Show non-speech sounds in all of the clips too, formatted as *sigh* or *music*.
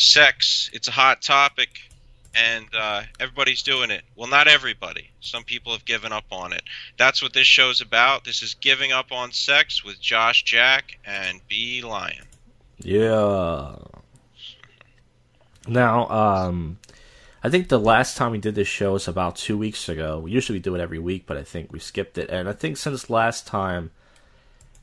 sex. It's a hot topic, and uh, everybody's doing it. Well, not everybody. Some people have given up on it. That's what this show's about. This is giving up on sex with Josh Jack and B Lion. Yeah. Now, um, I think the last time we did this show was about two weeks ago. We usually do it every week, but I think we skipped it. And I think since last time,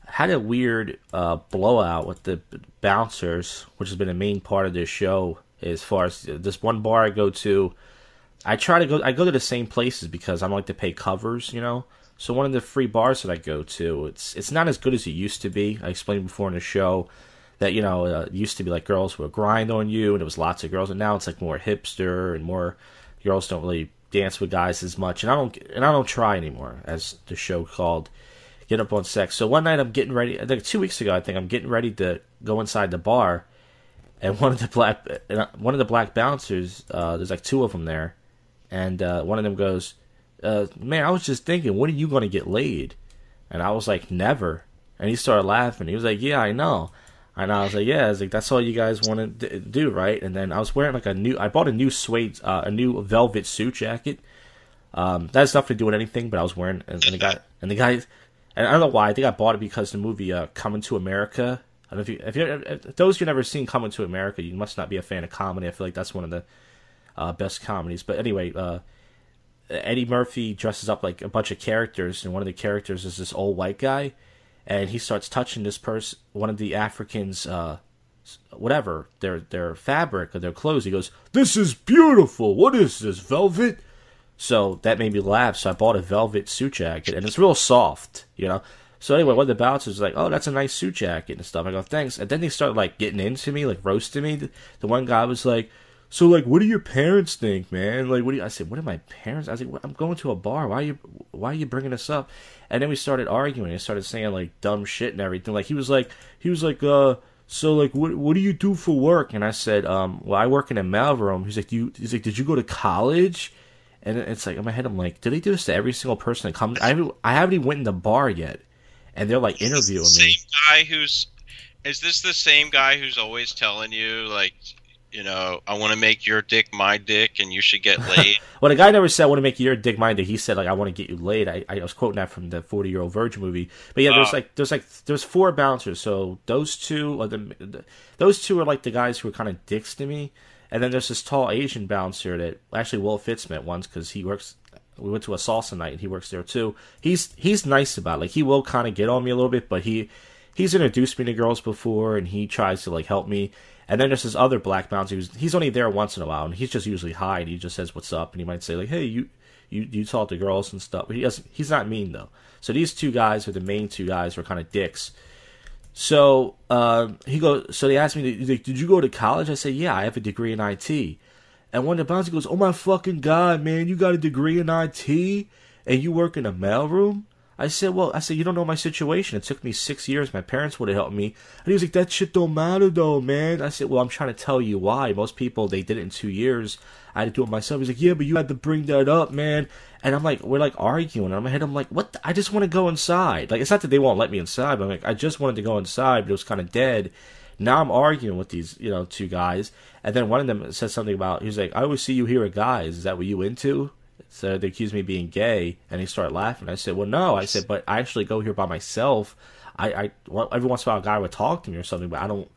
had a weird uh, blowout with the bouncers, which has been a main part of this show. As far as this one bar I go to, I try to go. I go to the same places because I don't like to pay covers, you know. So one of the free bars that I go to, it's it's not as good as it used to be. I explained before in the show that you know uh, it used to be like girls would grind on you, and it was lots of girls, and now it's like more hipster and more girls don't really dance with guys as much, and I don't and I don't try anymore, as the show called get up on sex. So one night I'm getting ready. Think two weeks ago, I think I'm getting ready to go inside the bar, and one of the black one of the black bouncers, uh, there's like two of them there, and uh, one of them goes, uh, "Man, I was just thinking, when are you to get laid?" And I was like, "Never." And he started laughing. He was like, "Yeah, I know." And I was like, "Yeah." I was like, "That's all you guys want to do, right?" And then I was wearing like a new. I bought a new suede, uh, a new velvet suit jacket. Um, that has nothing to do with anything, but I was wearing, and the guy, and the guy, and I don't know why. I think I bought it because the movie uh, Coming to America. I don't know if you, if, you, if those you've never seen Coming to America, you must not be a fan of comedy. I feel like that's one of the uh, best comedies. But anyway, uh, Eddie Murphy dresses up like a bunch of characters, and one of the characters is this old white guy, and he starts touching this person, one of the Africans, uh, whatever their their fabric or their clothes. He goes, "This is beautiful. What is this velvet?" So that made me laugh. So I bought a velvet suit jacket, and it's real soft, you know. So anyway, one of the bouncers was like, "Oh, that's a nice suit jacket and stuff." I go, "Thanks." And then they started like getting into me, like roasting me. The one guy was like, "So like, what do your parents think, man? Like, what do you?" I said, "What do my parents?" I was like, "I'm going to a bar. Why are you? Why are you bringing this up?" And then we started arguing. and started saying like dumb shit and everything. Like he was like, he was like, uh. So like, what what do you do for work? And I said, um, well, I work in a mailroom. He's like, you. He's like, did you go to college? And it's like in my head, I'm like, do they do this to every single person that comes? I haven't, I haven't even went in the bar yet, and they're like interviewing the me. Same guy who's is this the same guy who's always telling you like, you know, I want to make your dick my dick, and you should get *laughs* laid. well, the guy never said I want to make your dick my dick. He said like I want to get you laid. I, I was quoting that from the Forty Year Old Virgin movie. But yeah, there's uh, like there's like there's four bouncers. So those two are the those two are like the guys who are kind of dicks to me. And then there's this tall Asian bouncer that actually Will Fitz met once because he works. We went to a salsa night and he works there too. He's he's nice about it. like he will kind of get on me a little bit, but he he's introduced me to girls before and he tries to like help me. And then there's this other black bouncer who's he's only there once in a while and he's just usually high and he just says what's up and he might say like hey you you you talk to girls and stuff. But he doesn't. He's not mean though. So these two guys are the main two guys who are kind of dicks. So uh, he goes. So they asked me, "Did you go to college?" I said, "Yeah, I have a degree in IT." And one of the bouncer goes, "Oh my fucking god, man! You got a degree in IT and you work in a mailroom?" I said, "Well, I said you don't know my situation. It took me six years. My parents would have helped me." And he was like, "That shit don't matter though, man." I said, "Well, I'm trying to tell you why. Most people they did it in two years. I had to do it myself." He's like, "Yeah, but you had to bring that up, man." And I'm like, we're like arguing. And in my head, I'm like, what? The? I just want to go inside. Like, it's not that they won't let me inside, but I'm like, I just wanted to go inside, but it was kind of dead. Now I'm arguing with these, you know, two guys. And then one of them says something about, he's like, I always see you here with guys. Is that what you into? So they accused me of being gay. And he started laughing. I said, well, no. I said, but I actually go here by myself. I, I well, every once in a while, a guy would talk to me or something, but I don't,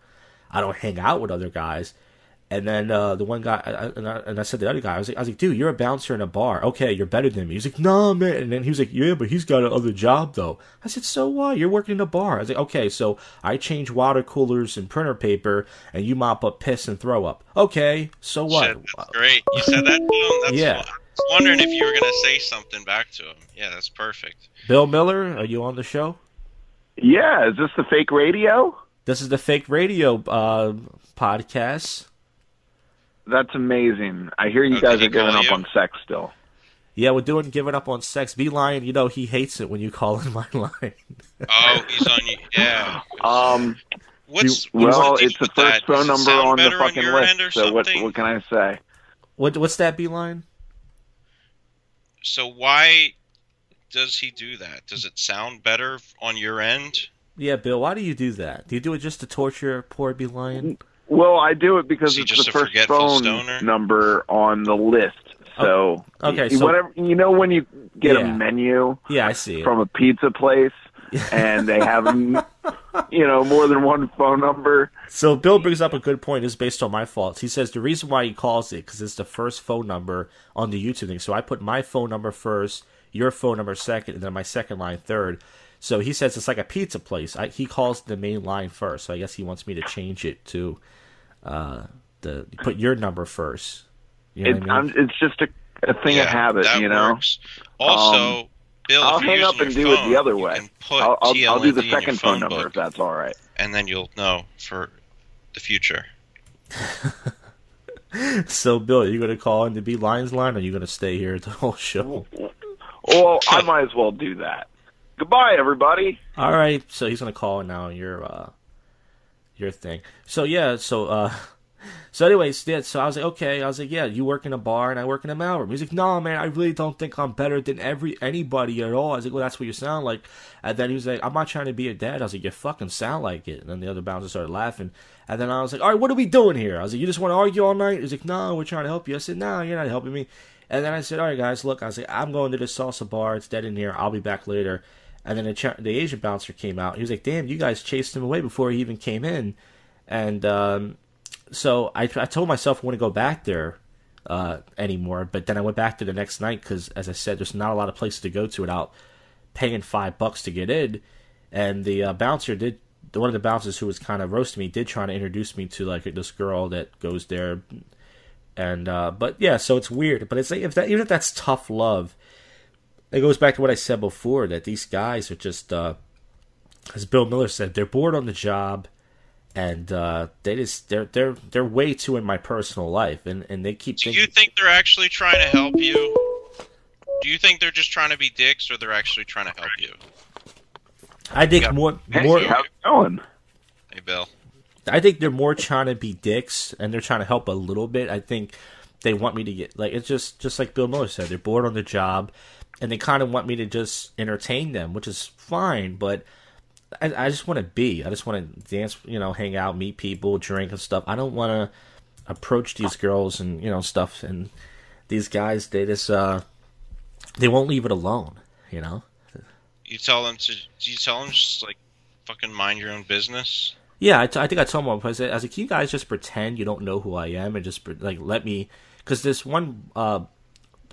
I don't hang out with other guys. And then uh, the one guy, I, and, I, and I said to the other guy, I was like, I was like, dude, you're a bouncer in a bar. Okay, you're better than me. He's like, no, man. And then he was like, yeah, but he's got another job though. I said, so what? You're working in a bar. I was like, okay, so I change water coolers and printer paper, and you mop up piss and throw up. Okay, so what? Shit, that's great. You said that. That's yeah. What, was wondering if you were gonna say something back to him. Yeah, that's perfect. Bill Miller, are you on the show? Yeah. Is this the fake radio? This is the fake radio uh, podcast. That's amazing. I hear you guys are giving up you? on sex still. Yeah, we're doing giving up on sex. B Lion, you know he hates it when you call in my *laughs* line. oh, he's on you. Yeah. Um. What's, you, what's well, the it's the first phone number on the fucking on list. So what? What can I say? What? What's that, B Line? So why does he do that? Does it sound better on your end? Yeah, Bill. Why do you do that? Do you do it just to torture poor B Lion? Well, I do it because it's just the a first phone stoner? number on the list. Oh, so, okay, y- so- whatever you know when you get Yeah. a menu Yeah, I see it. from a pizza place *laughs* and they have you know more than one phone number. So Bill brings up a good point. It's based on my faults. He says the reason why he calls it because it's the first phone number on the YouTube thing. So I put my phone number first, your phone number second, and then my second line third. So he says it's like a pizza place. I, he calls the main line first. So I guess he wants me to change it to uh, the put your number first. You know It, what I mean? I'm, it's just a, a thing of habit, that you know. Works. Also, Bill, I'll hang up and your do it the other way. put I'll, I'll, I'll do the TLND in your second phone number if that's all right. and then you'll know for the future. *laughs* So Bill, are you going to call in to be Lions line, or are you going to stay here the whole show? Well, I might as well do that. Goodbye, everybody. All right, so he's gonna call now your uh your thing. So yeah, so uh so anyways, yeah, so I was like, okay, I was like, yeah, you work in a bar and I work in a mailroom. He's like, no, man, I really don't think I'm better than every anybody at all. I was like, well, that's what you sound like. And then he was like, I'm not trying to be your dad. I was like, you fucking sound like it. And then the other bouncer started laughing. And then I was like, all right, what are we doing here? I was like, you just want to argue all night? He's like, no, we're trying to help you. I said, no, you're not helping me. And then I said, all right, guys, look, I was like, I'm going to the salsa bar. It's dead in here. I'll be back later. And then the, the Asian bouncer came out. He was like, damn, you guys chased him away before he even came in. And um, so I, I told myself I wouldn't go back there uh, anymore. But then I went back to the next night because, as I said, there's not a lot of places to go to without paying five bucks to get in. And the uh, bouncer did, one of the bouncers who was kind of roasting me did try to introduce me to like this girl that goes there. And uh, but yeah, so it's weird. But it's like if that even if that's tough love, it goes back to what I said before that these guys are just, uh, as Bill Miller said, they're bored on the job, and uh, they just they're they're they're way too in my personal life, and and they keep Do thinking. you think they're actually trying to help you? Do you think they're just trying to be dicks, or they're actually trying to help you? I think Yeah. more Hey, more. how's it going? Hey, Bill. I think they're more trying to be dicks, and they're trying to help a little bit. I think they want me to get like it's just just like Bill Miller said, they're bored on the job, and they kind of want me to just entertain them, which is fine. But I, I just want to be. I just want to dance, you know, hang out, meet people, drink and stuff. I don't want to approach these girls and you know stuff. And these guys, they just uh, they won't leave it alone. You know. You tell them to. You tell them just like fucking mind your own business? Yeah, I, t- I think I told him I said, I was like, "Can you guys just pretend you don't know who I am and just like let me?" Because this one uh,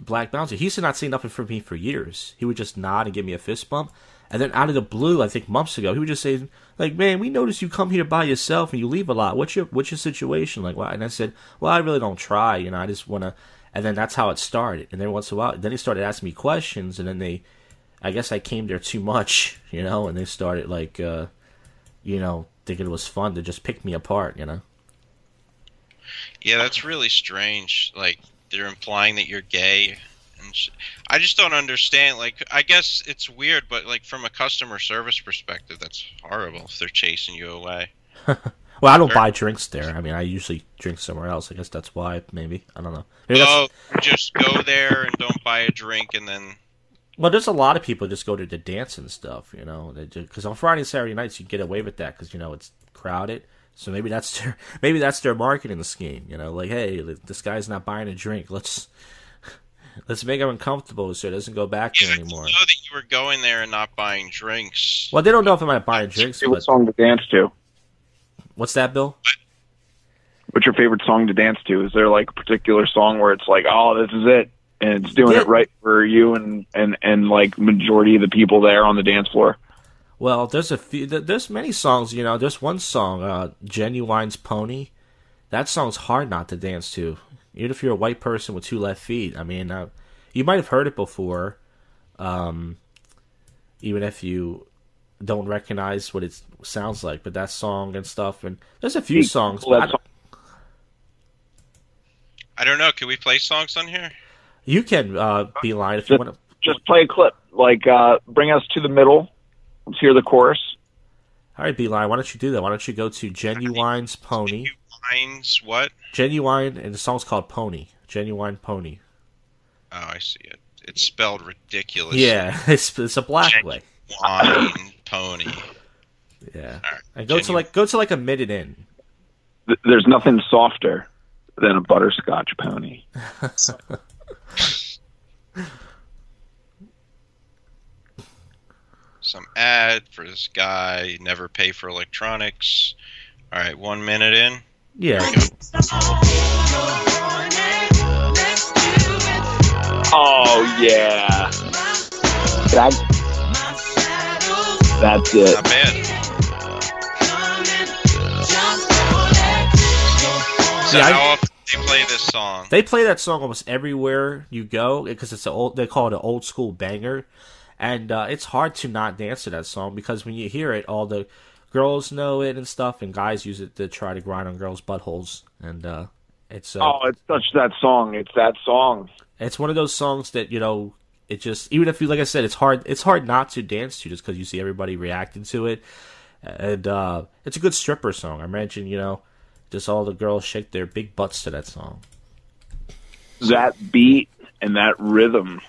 black bouncer, he used to not say nothing for me for years. He would just nod and give me a fist bump, and then out of the blue, I think months ago, he would just say, "Like, man, we noticed you come here by yourself and you leave a lot. What's your what's your situation like?" Why? And I said, "Well, I really don't try. You know, I just want to." And then that's how it started. And then once in a while, then he started asking me questions, and then they, I guess I came there too much, *laughs* you know, and they started like. uh you know, thinking it was fun to just pick me apart, you know? Yeah, that's really strange. Like they're implying that you're gay, and sh- I just don't understand. Like, I guess it's weird, but like from a customer service perspective, that's horrible if they're chasing you away. *laughs* Well, I don't buy drinks there. I mean, I usually drink somewhere else. I guess that's why, maybe. I don't know. Maybe that's, Oh, just go there and don't buy a drink, and then well, there's a lot of people just go to the dance and stuff, you know? Because on Friday and Saturday nights, you get away with that because, you know, it's crowded. So maybe that's their *laughs* maybe that's their marketing scheme, you know? Like, hey, this guy's not buying a drink. Let's *laughs* let's make him uncomfortable so he doesn't go back you there didn't know anymore. that you were going there and not buying drinks. Well, they don't know if I'm not buying drinks, Hey, what song to dance to? what's that, Bill? What's your favorite song to dance to? Is there like a particular song where it's like, oh, this is it, and it's doing Yeah. it right for you and and and like majority of the people there on the dance floor? Well, there's a few. There's many songs. You know, there's one song, uh, "Ginuwine's Pony." That song's hard not to dance to, even if you're a white person with two left feet. I mean, uh, you might have heard it before, um, even if you don't recognize what it sounds like. But that song and stuff, and there's a few songs. But I don't- I don't know. Can we play songs on here? you can uh, be line if you want to. Just play a clip. Like, uh, bring us to the middle. Let's hear the chorus. All right, Beeline, why don't you do that? Why don't you go to Ginuwine's Pony? Lines, what? Ginuwine, and the song's called Pony. Ginuwine Pony. Oh, I see it. It's spelled ridiculous. Yeah, *laughs* it's, it's a black Gen- way. Wine pony. Yeah, All right. and go to like go to like a minute in. there's nothing softer than a butterscotch pony. *laughs* Some ad for this guy. Never pay for electronics. All right, one minute in. Yeah. Oh yeah, that's that's it. Not bad. So Yeah, how often do you play this song? They play that song almost everywhere you go because it's an old. They call it an old school banger, and uh, it's hard to not dance to that song because when you hear it, all the girls know it and stuff, and guys use it to try to grind on girls' buttholes, and uh, it's uh, Oh, it's such that song. It's that song. it's one of those songs that you know it just even if you like I said, it's hard. It's hard not to dance to just because you see everybody reacting to it, and uh, it's a good stripper song. I mentioned you know. Just all the girls shake their big butts to that song. That beat and that rhythm,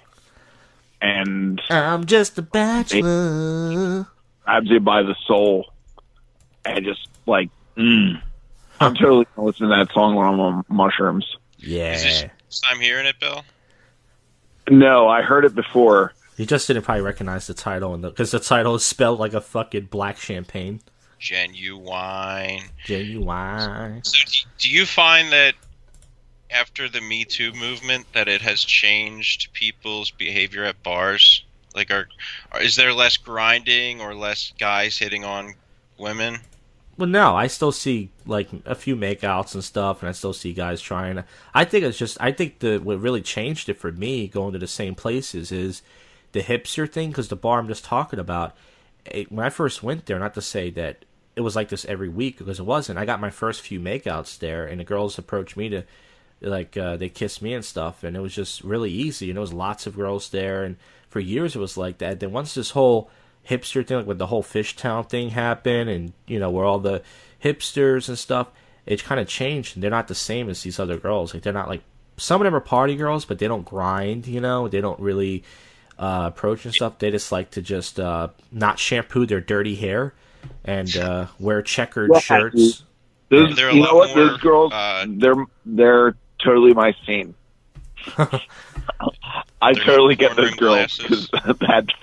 and I'm just a bachelor. grabs you by the soul, and just like, mm. I'm totally gonna listen to that song when I'm on mushrooms. Yeah. Is this your first time hearing it, Bill? No, I heard it before. You just didn't probably recognize the title, because the, title is spelled like a fucking black champagne. Ginuwine. Ginuwine. So do, do you find that after the Me Too movement that it has changed people's behavior at bars? Like, are, are is there less grinding or less guys hitting on women? Well, no, I still see like a few makeouts and stuff, and I still see guys trying. I think it's just, I think the what really changed it for me going to the same places is the hipster thing, because the bar I'm just talking about. It, when I first went there, not to say that it was like this every week because it wasn't. I got my first few makeouts there, and the girls approached me to like uh, they kissed me and stuff, and it was just really easy. And there was lots of girls there, and for years it was like that. Then once this whole hipster thing, like when the whole Fishtown thing happened, and you know where all the hipsters and stuff, it kind of changed. And they're not the same as these other girls. Like they're not like some of them are party girls, but they don't grind. You know, they don't really uh, approach and stuff. They just like to just uh, not shampoo their dirty hair and uh, wear checkered Yeah, shirts. Those, They're you know what? more, Those girls, uh, they're they're totally my scene. *laughs* I They're totally get those girls because *laughs* that's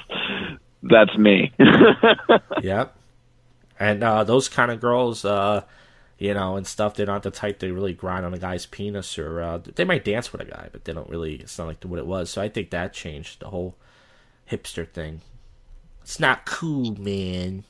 that's me. *laughs* Yep. And uh, those kind of girls, uh, you know, and stuff, they're not the type to really grind on a guy's penis, or uh, they might dance with a guy, but they don't really. It's not like what it was. So I think that changed the whole hipster thing. It's not cool, man.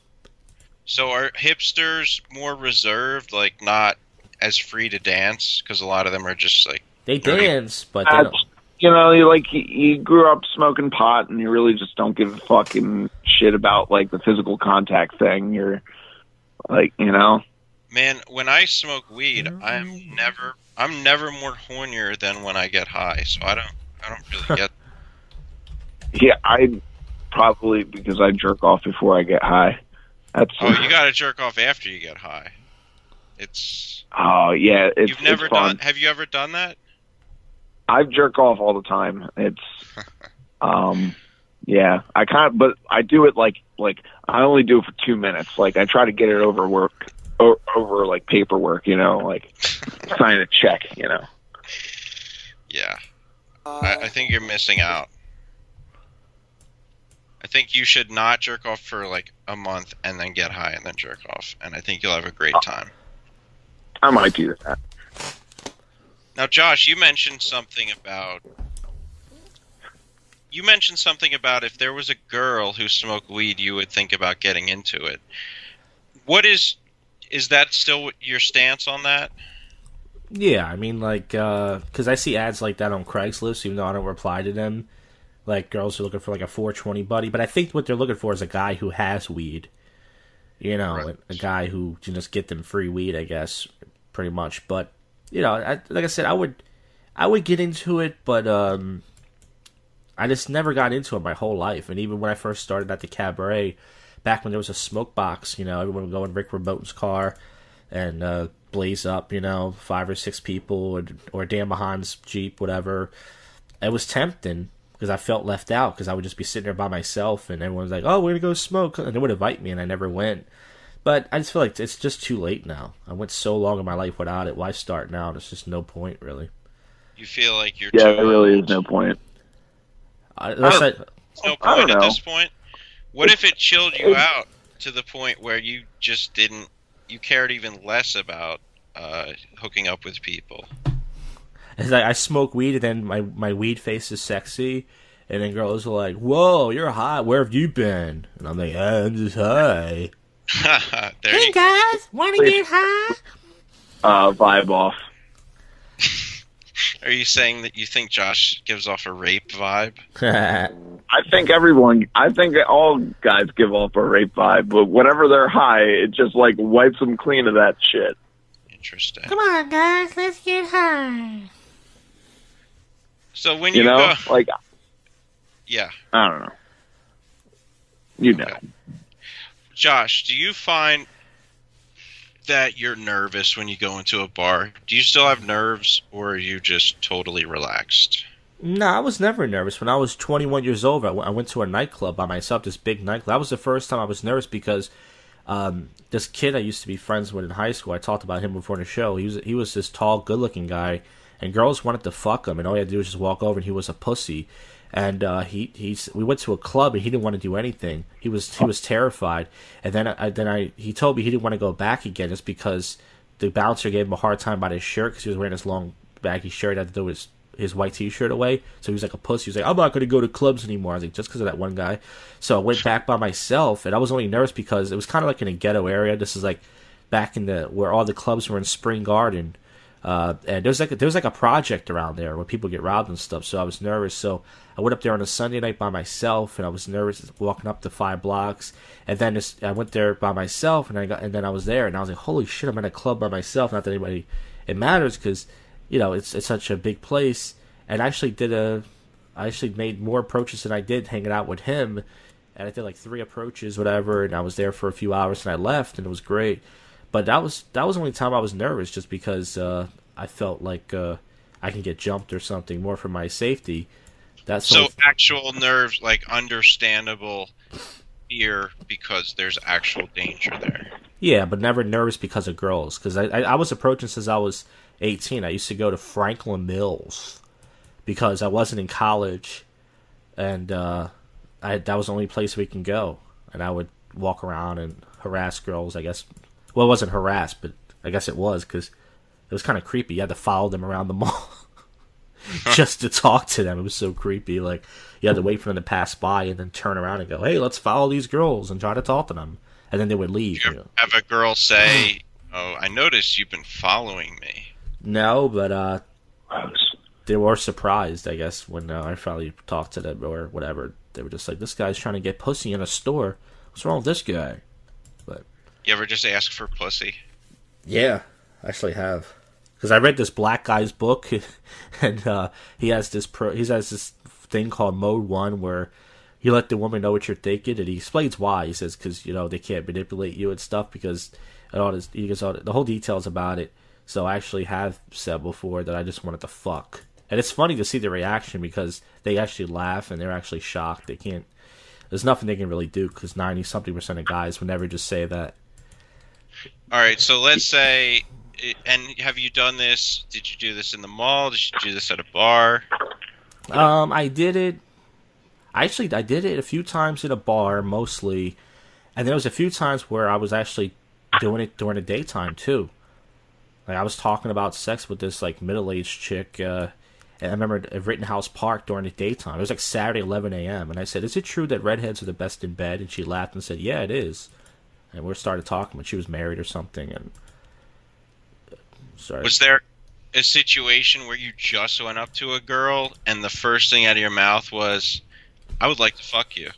So are hipsters more reserved, like not as free to dance? Because a lot of them are just like, They dance, but they don't. you know, you like you, you grew up smoking pot, and you really just don't give a fucking shit about like the physical contact thing. You're like, you know, man, when I smoke weed, I'm never, I'm never more hornier than when I get high. So I don't, I don't really *laughs* get. yeah, I probably because I jerk off before I get high. That's oh, you *laughs* got to jerk off after you get high. It's oh yeah, it's you've never it's fun. done. Have you ever done that? I jerk off all the time. It's *laughs* um yeah, I can't but I do it like like I only do it for 2 minutes. Like I try to get it over work o- over like paperwork, you know, like *laughs* sign a check, you know. Yeah, I, I think you're missing out. I think you should not jerk off for like a month and then get high and then jerk off, and I think you'll have a great time. I might do that. Now, Josh, you mentioned something about you mentioned something about if there was a girl who smoked weed, you would think about getting into it. What is is that still your stance on that? Yeah, I mean, like, uh, because I see ads like that on Craigslist, even though I don't reply to them. Like, girls are looking for like a 420 buddy, but I think what they're looking for is a guy who has weed. You know, Right. a guy who can just get them free weed, I guess, pretty much. But you know, I, like I said, I would, I would get into it, but um, I just never got into it my whole life. And even when I first started at the cabaret, back when there was a smoke box, you know, everyone would go in Rick Remote's car and uh, blaze up, you know, five or six people, or, or Dan Mahan's Jeep, whatever. It was tempting because I felt left out because I would just be sitting there by myself, and everyone was like, "Oh, we're gonna go smoke," and they would invite me, and I never went. But I just feel like it's just too late now. I went so long in my life without it. Why start now? There's just no point, really. You feel like you're Yeah, too there really old. is no point. I, unless I, There's no I don't point at this point. What if it chilled you out to the point where you just didn't, you cared even less about uh, hooking up with people? it's like I smoke weed and then my, my weed face is sexy. And then girls are like, whoa, you're hot. Where have you been? And I'm like, I'm just high. *laughs* there you guys, want to get high? Uh, vibe off. Are you saying that you think Josh gives off a rape vibe? *laughs* I think everyone, I think all guys give off a rape vibe, but whenever they're high, it just like wipes them clean of that shit. Interesting. Come on, guys, let's get high. So when You you, know, go, like yeah, I don't know. You know, Okay. Josh, do you find that you're nervous when you go into a bar? Do you still have nerves, or are you just totally relaxed? No, I was never nervous. When I was 21 years old, I went- went to a nightclub by myself, this big nightclub. That was the first time I was nervous because um, this kid I used to be friends with in high school, I talked about him before the show. He was he was this tall, good looking guy, and girls wanted to fuck him, and all he had to do was just walk over, and he was a pussy. And uh, he he's we went to a club, and he didn't want to do anything. He was he was terrified. And then I then I he told me he didn't want to go back again, just because the bouncer gave him a hard time about his shirt because he was wearing this long baggy shirt. Had to do his his white t-shirt away. So he was like a pussy. He was like, I'm not going to go to clubs anymore. I was like, just because of that one guy. So I went back by myself, and I was only nervous because it was kind of like in a ghetto area. This is like back in the where all the clubs were in Spring Garden, uh, and there's like a, there was like a project around there where people get robbed and stuff. So I was nervous. So I went up there on a Sunday night by myself, and I was nervous walking up the five blocks. And then this, I went there by myself, and I got and then I was there, and I was like, holy shit, I'm in a club by myself. Not that anybody it matters because you know it's it's such a big place. And I actually did a I actually made more approaches than I did hanging out with him. And I did like three approaches, whatever, and I was there for a few hours and I left and it was great. But that was that was the only time I was nervous just because uh, I felt like uh, I can get jumped or something more for my safety. That's So only- actual nerves, like understandable fear, because there's actual danger there. Yeah, but never nervous because of girls. Because I, I, I was approaching since I was 18. I used to go to Franklin Mills because I wasn't in college, and uh, I, that was the only place we can go. And I would walk around and harass girls. I guess. Well, it wasn't harassed, but I guess it was because it was kind of creepy. You had to follow them around the mall *laughs* just to talk to them. It was so creepy. Like you had to wait for them to pass by and then turn around and go, "Hey, let's follow these girls and try to talk to them." And then they would leave. You you know. have a girl say, "Oh, I noticed you've been following me." No, but uh, they were surprised, I guess, when uh, I finally talked to them or whatever. They were just like, "This guy's trying to get pussy in a store. What's wrong with this guy?" You ever just ask for pussy? Yeah, I actually have. Because I read this black guy's book, *laughs* and uh, he has this pro. He has this thing called Mode One, where you let the woman know what you're thinking, and he explains why. He says because you know they can't manipulate you and stuff because and all this. He gives all the, the whole details about it. So I actually have said before that I just wanted to fuck, and it's funny to see the reaction because they actually laugh and they're actually shocked. They can't. There's nothing they can really do because ninety something percent of guys would never just say that. All right, so let's say, and have you done this? Did you do this in the mall? Did you do this at a bar? Um, I did it. Actually, I did it a few times in a bar, mostly, and there was a few times where I was actually doing it during the daytime too. Like I was talking about sex with this like middle-aged chick. Uh, and I remember at Rittenhouse Park during the daytime. It was like Saturday, 11 a.m. And I said, "Is it true that redheads are the best in bed?" And she laughed and said, "Yeah, it is." And we started talking, but she was married or something, and started. Was there a situation where you just went up to a girl and the first thing out of your mouth was, "I would like to fuck you"?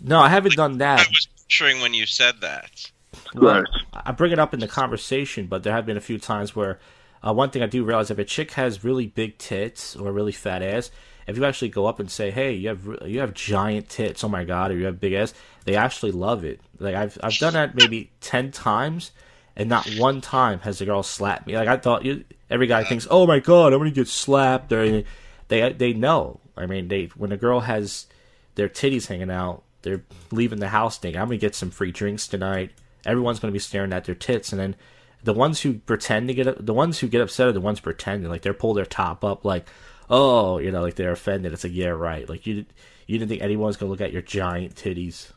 no, I haven't done that. I that. was picturing when you said that. Well, Gross. I bring it up in the conversation, but there have been a few times where uh, one thing I do realize if a chick has really big tits or really fat ass, if you actually go up and say, "Hey, you have you have giant tits," oh my god, or you have big ass, they actually love it. Like I've I've done that maybe ten times, and not one time has the girl slapped me. Like I thought, you, every guy thinks, "Oh my god, I'm gonna get slapped," or they they know. I mean, they when a girl has their titties hanging out, they're leaving the house thinking, "I'm gonna get some free drinks tonight." everyone's to be staring at their tits, and then the ones who pretend to get the ones who get upset are the ones pretending like they're pull their top up like oh you know like they're offended it's like yeah right like you you didn't think anyone's gonna look at your giant titties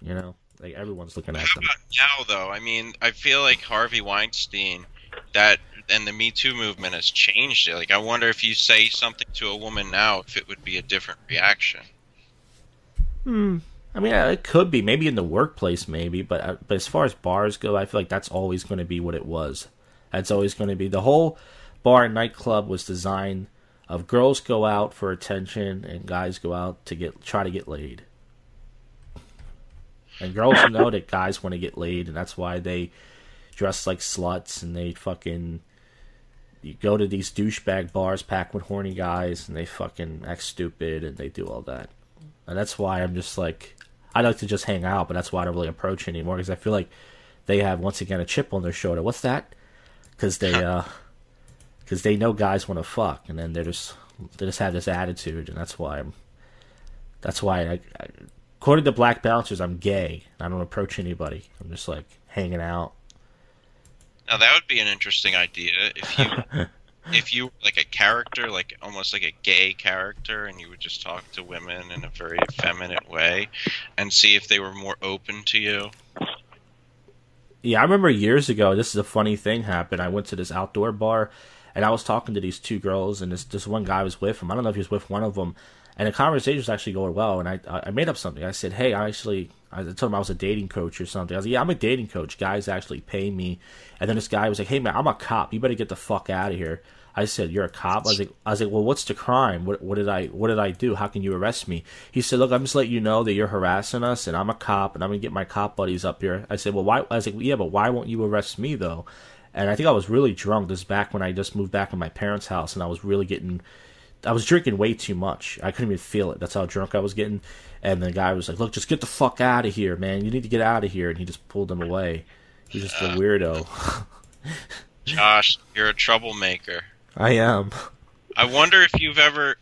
you know like everyone's looking at them about now, though? I mean, I feel like Harvey Weinstein, that and the Me Too movement has changed it. Like, I wonder if you say something to a woman now, if it would be a different reaction. Hmm. I mean, uh, it could be maybe in the workplace, maybe, but uh, but as far as bars go, I feel like that's always going to be what it was. That's always going to be the whole bar and nightclub was designed of girls go out for attention and guys go out to get try to get laid. And girls *laughs* know that guys want to get laid, and that's why they dress like sluts and they fucking you go to these douchebag bars packed with horny guys and they fucking act stupid and they do all that. And that's why I'm just like, I like to just hang out, but that's why I don't really approach anymore because I feel like they have once again a chip on their shoulder. What's that? Because they, *laughs* uh, because they know guys want to fuck, and then they just they just have this attitude, and that's why I'm, that's why I, I according to Black Bouncers, I'm gay. I don't approach anybody. I'm just like hanging out. Now that would be an interesting idea if you *laughs* if you were like a character, like almost like a gay character, and you would just talk to women in a very effeminate way, and see if they were more open to you. Yeah, I remember years ago. This is a funny thing happened. I went to this outdoor bar, and I was talking to these two girls, and this this one guy was with them. I don't know if he was with one of them, and the conversation was actually going well. And I I made up something. I said, "Hey, I actually." I told him I was a dating coach or something. I was like, "Yeah, I'm a dating coach. Guys actually pay me." And then this guy was like, "Hey man, I'm a cop. You better get the fuck out of here." I said, "You're a cop." I was like, "I was like, well, what's the crime? What, what did I what did I do? How can you arrest me?" He said, "Look, I'm just letting you know that you're harassing us, and I'm a cop, and I'm gonna get my cop buddies up here." I said, "Well, why?" I was like, "Yeah, but why won't you arrest me though?" And I think I was really drunk. This is back when I just moved back in my parents' house, and I was really getting. I was drinking way too much. I couldn't even feel it. That's how drunk I was getting. And the guy was like, "Look, just get the fuck out of here, man. You need to get out of here." And he just pulled him away. He's just a weirdo. *laughs* Josh, you're a troublemaker. I am. I wonder if you've ever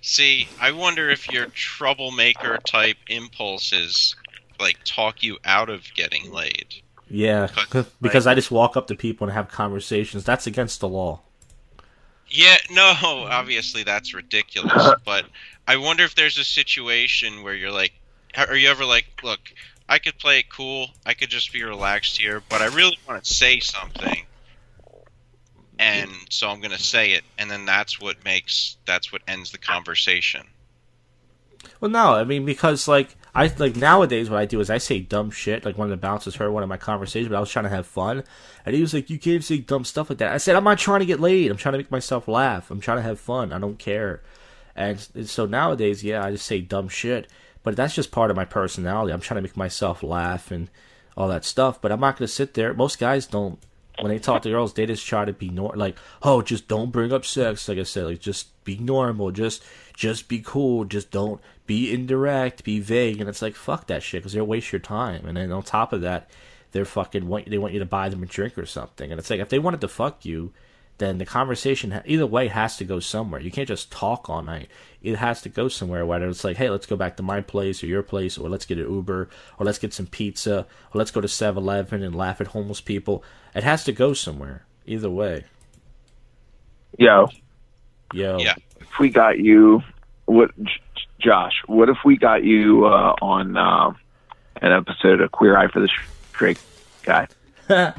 see. I wonder if your troublemaker type impulses like talk you out of getting laid. Yeah, because I just walk up to people and have conversations. That's against the law. Yeah, no, obviously that's ridiculous. *laughs* but I wonder if there's a situation where you're like, are you ever like, look, I could play it cool, I could just be relaxed here, but I really want to say something, and so I'm gonna say it, and then that's what makes that's what ends the conversation. Well, no, I mean because like I like nowadays what I do is I say dumb shit. Like one of the bouncers heard one of my conversations, but I was trying to have fun, and he was like, "You can't say dumb stuff like that." I said, "I'm not trying to get laid. I'm trying to make myself laugh. I'm trying to have fun. I don't care." And, and so nowadays, yeah, I just say dumb shit, but that's just part of my personality. I'm trying to make myself laugh and all that stuff, but I'm not gonna sit there. Most guys don't. When they talk to girls, they just try to be nor like, oh, just don't bring up sex. Like I said, like just be normal. Just just be cool. Just don't be indirect. Be vague. And it's like fuck that shit because they'll waste your time. And then on top of that, they're fucking want they want you to buy them a drink or something. And it's like if they wanted to fuck you, then the conversation either way has to go somewhere. You can't just talk all night. It has to go somewhere. Whether it's like, hey, let's go back to my place or your place, or let's get an Uber, or let's get some pizza, or let's go to 7-Eleven and laugh at homeless people. It has to go somewhere. Either way. Yo, Yo. Yeah. if we got you, what, J- Josh? What if we got you uh, on uh, an episode of Queer Eye for the Straight Guy? *laughs* Do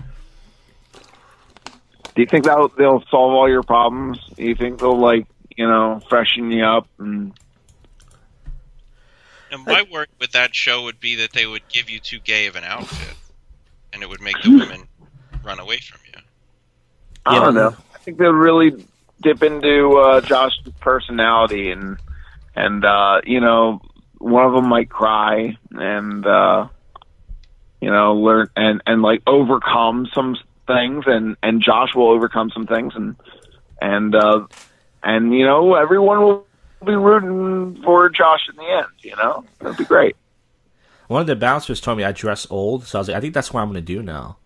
you think that they'll solve all your problems? Do you think they'll like you know freshen you up and And my work with that show would be that they would give you too gay of an outfit, and it would make the *laughs* women run away from you. I Yeah. don't know. I think they'll really dip into uh, Josh's personality and and uh, you know one of them might cry and uh, you know learn and and like overcome some things and and Josh will overcome some things and and uh, and you know everyone will be rooting for Josh in the end. You know that'd be great. One of the bouncers told me I dress old, so I was like, I think that's what I'm gonna do now.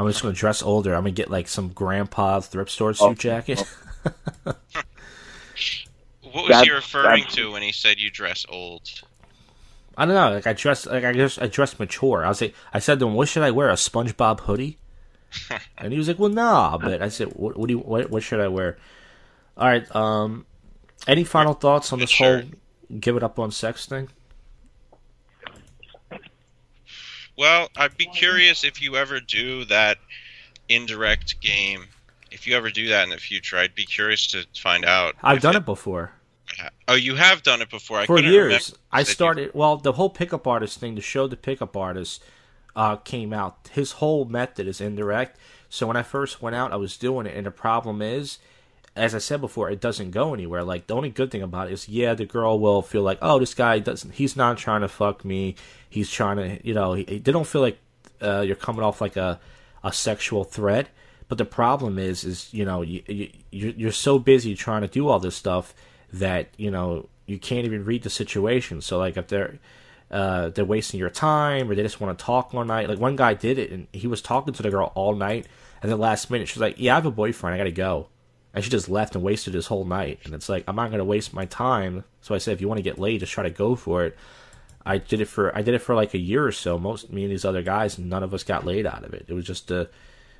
I'm just gonna dress older. I'm gonna get like some grandpa thrift store suit Oh. jacket. *laughs* What was That- he referring that- to when he said you dress old? I don't know. Like I dress, like I just I dressed mature. I was like, I said to him, "What should I wear? A SpongeBob hoodie?" *laughs* and he was like, "Well, nah." But I said, "What, what do you? What, what should I wear?" All right. Um, any final thoughts on this Sure. whole give it up on sex thing? Well, I'd be curious if you ever do that indirect game. If you ever do that in the future, I'd be curious to find out. I've done it before Oh, you have done it before. I for years. I started. Well, the whole pickup artist thing, the show, the pickup artist, uh, came out. His whole method is indirect. So when I first went out, I was doing it, and the problem is, as I said before, it doesn't go anywhere. Like the only good thing about it is, yeah, the girl will feel like, oh, this guy doesn't. He's not trying to fuck me. He's trying to, you know, he, they don't feel like uh, you're coming off like a a sexual threat. But the problem is, is you know, you, you you're you're so busy trying to do all this stuff that you know you can't even read the situation. So like if they're uh, they're wasting your time or they just want to talk all night. Like one guy did it and he was talking to the girl all night, and then last minute she's like, "Yeah, I have a boyfriend. I gotta go," and she just left and wasted his whole night. And it's like I'm not gonna waste my time. So I said, if you want to get laid, just try to go for it. I did it for I did it for like a year or so. Most me and these other guys, none of us got laid out of it. It was just uh,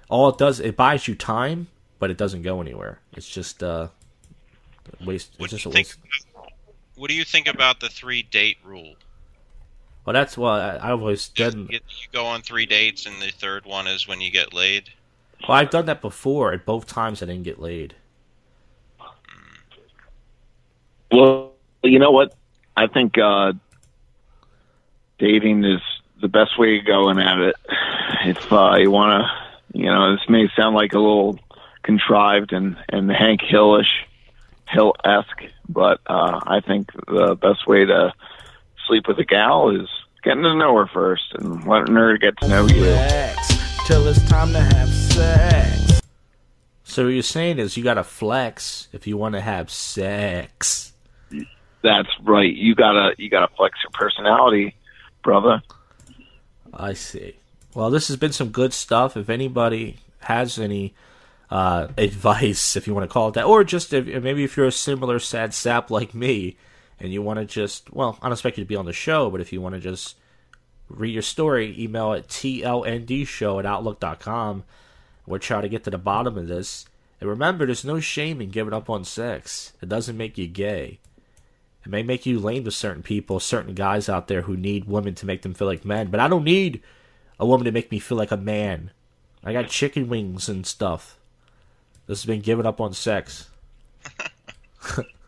all it does. It buys you time, but it doesn't go anywhere. It's just uh, waste. What It's do just you a think? waste. What do you think about the three date rule? Well, that's what I, always done. you go on three dates, and the third one is when you get laid. Well, I've done that before, At both times I didn't get laid. Well, you know what? I think uh, dating is the best way to go in at it. If uh, you want to, you know, this may sound like a little contrived and and Hank Hillish, Hill esque, but uh, I think the best way to sleep with a gal is getting to know her first and letting her get to know you. Sex till it's time to have sex. So what you're saying is you got to flex if you want to have sex. That's right. You gotta you gotta flex your personality, brother. I see. Well, this has been some good stuff. If anybody has any uh, advice, if you want to call it that, or just if, maybe if you're a similar sad sap like me, and you want to just, well, I don't expect you to be on the show, but if you want to just read your story, email at tlndshow at outlook.com. We'll try to get to the bottom of this. And remember, there's no shame in giving up on sex. It doesn't make you gay. It may make you lame to certain people, certain guys out there who need women to make them feel like men. But I don't need a woman to make me feel like a man. I got chicken wings and stuff. This has been giving up on sex. *laughs*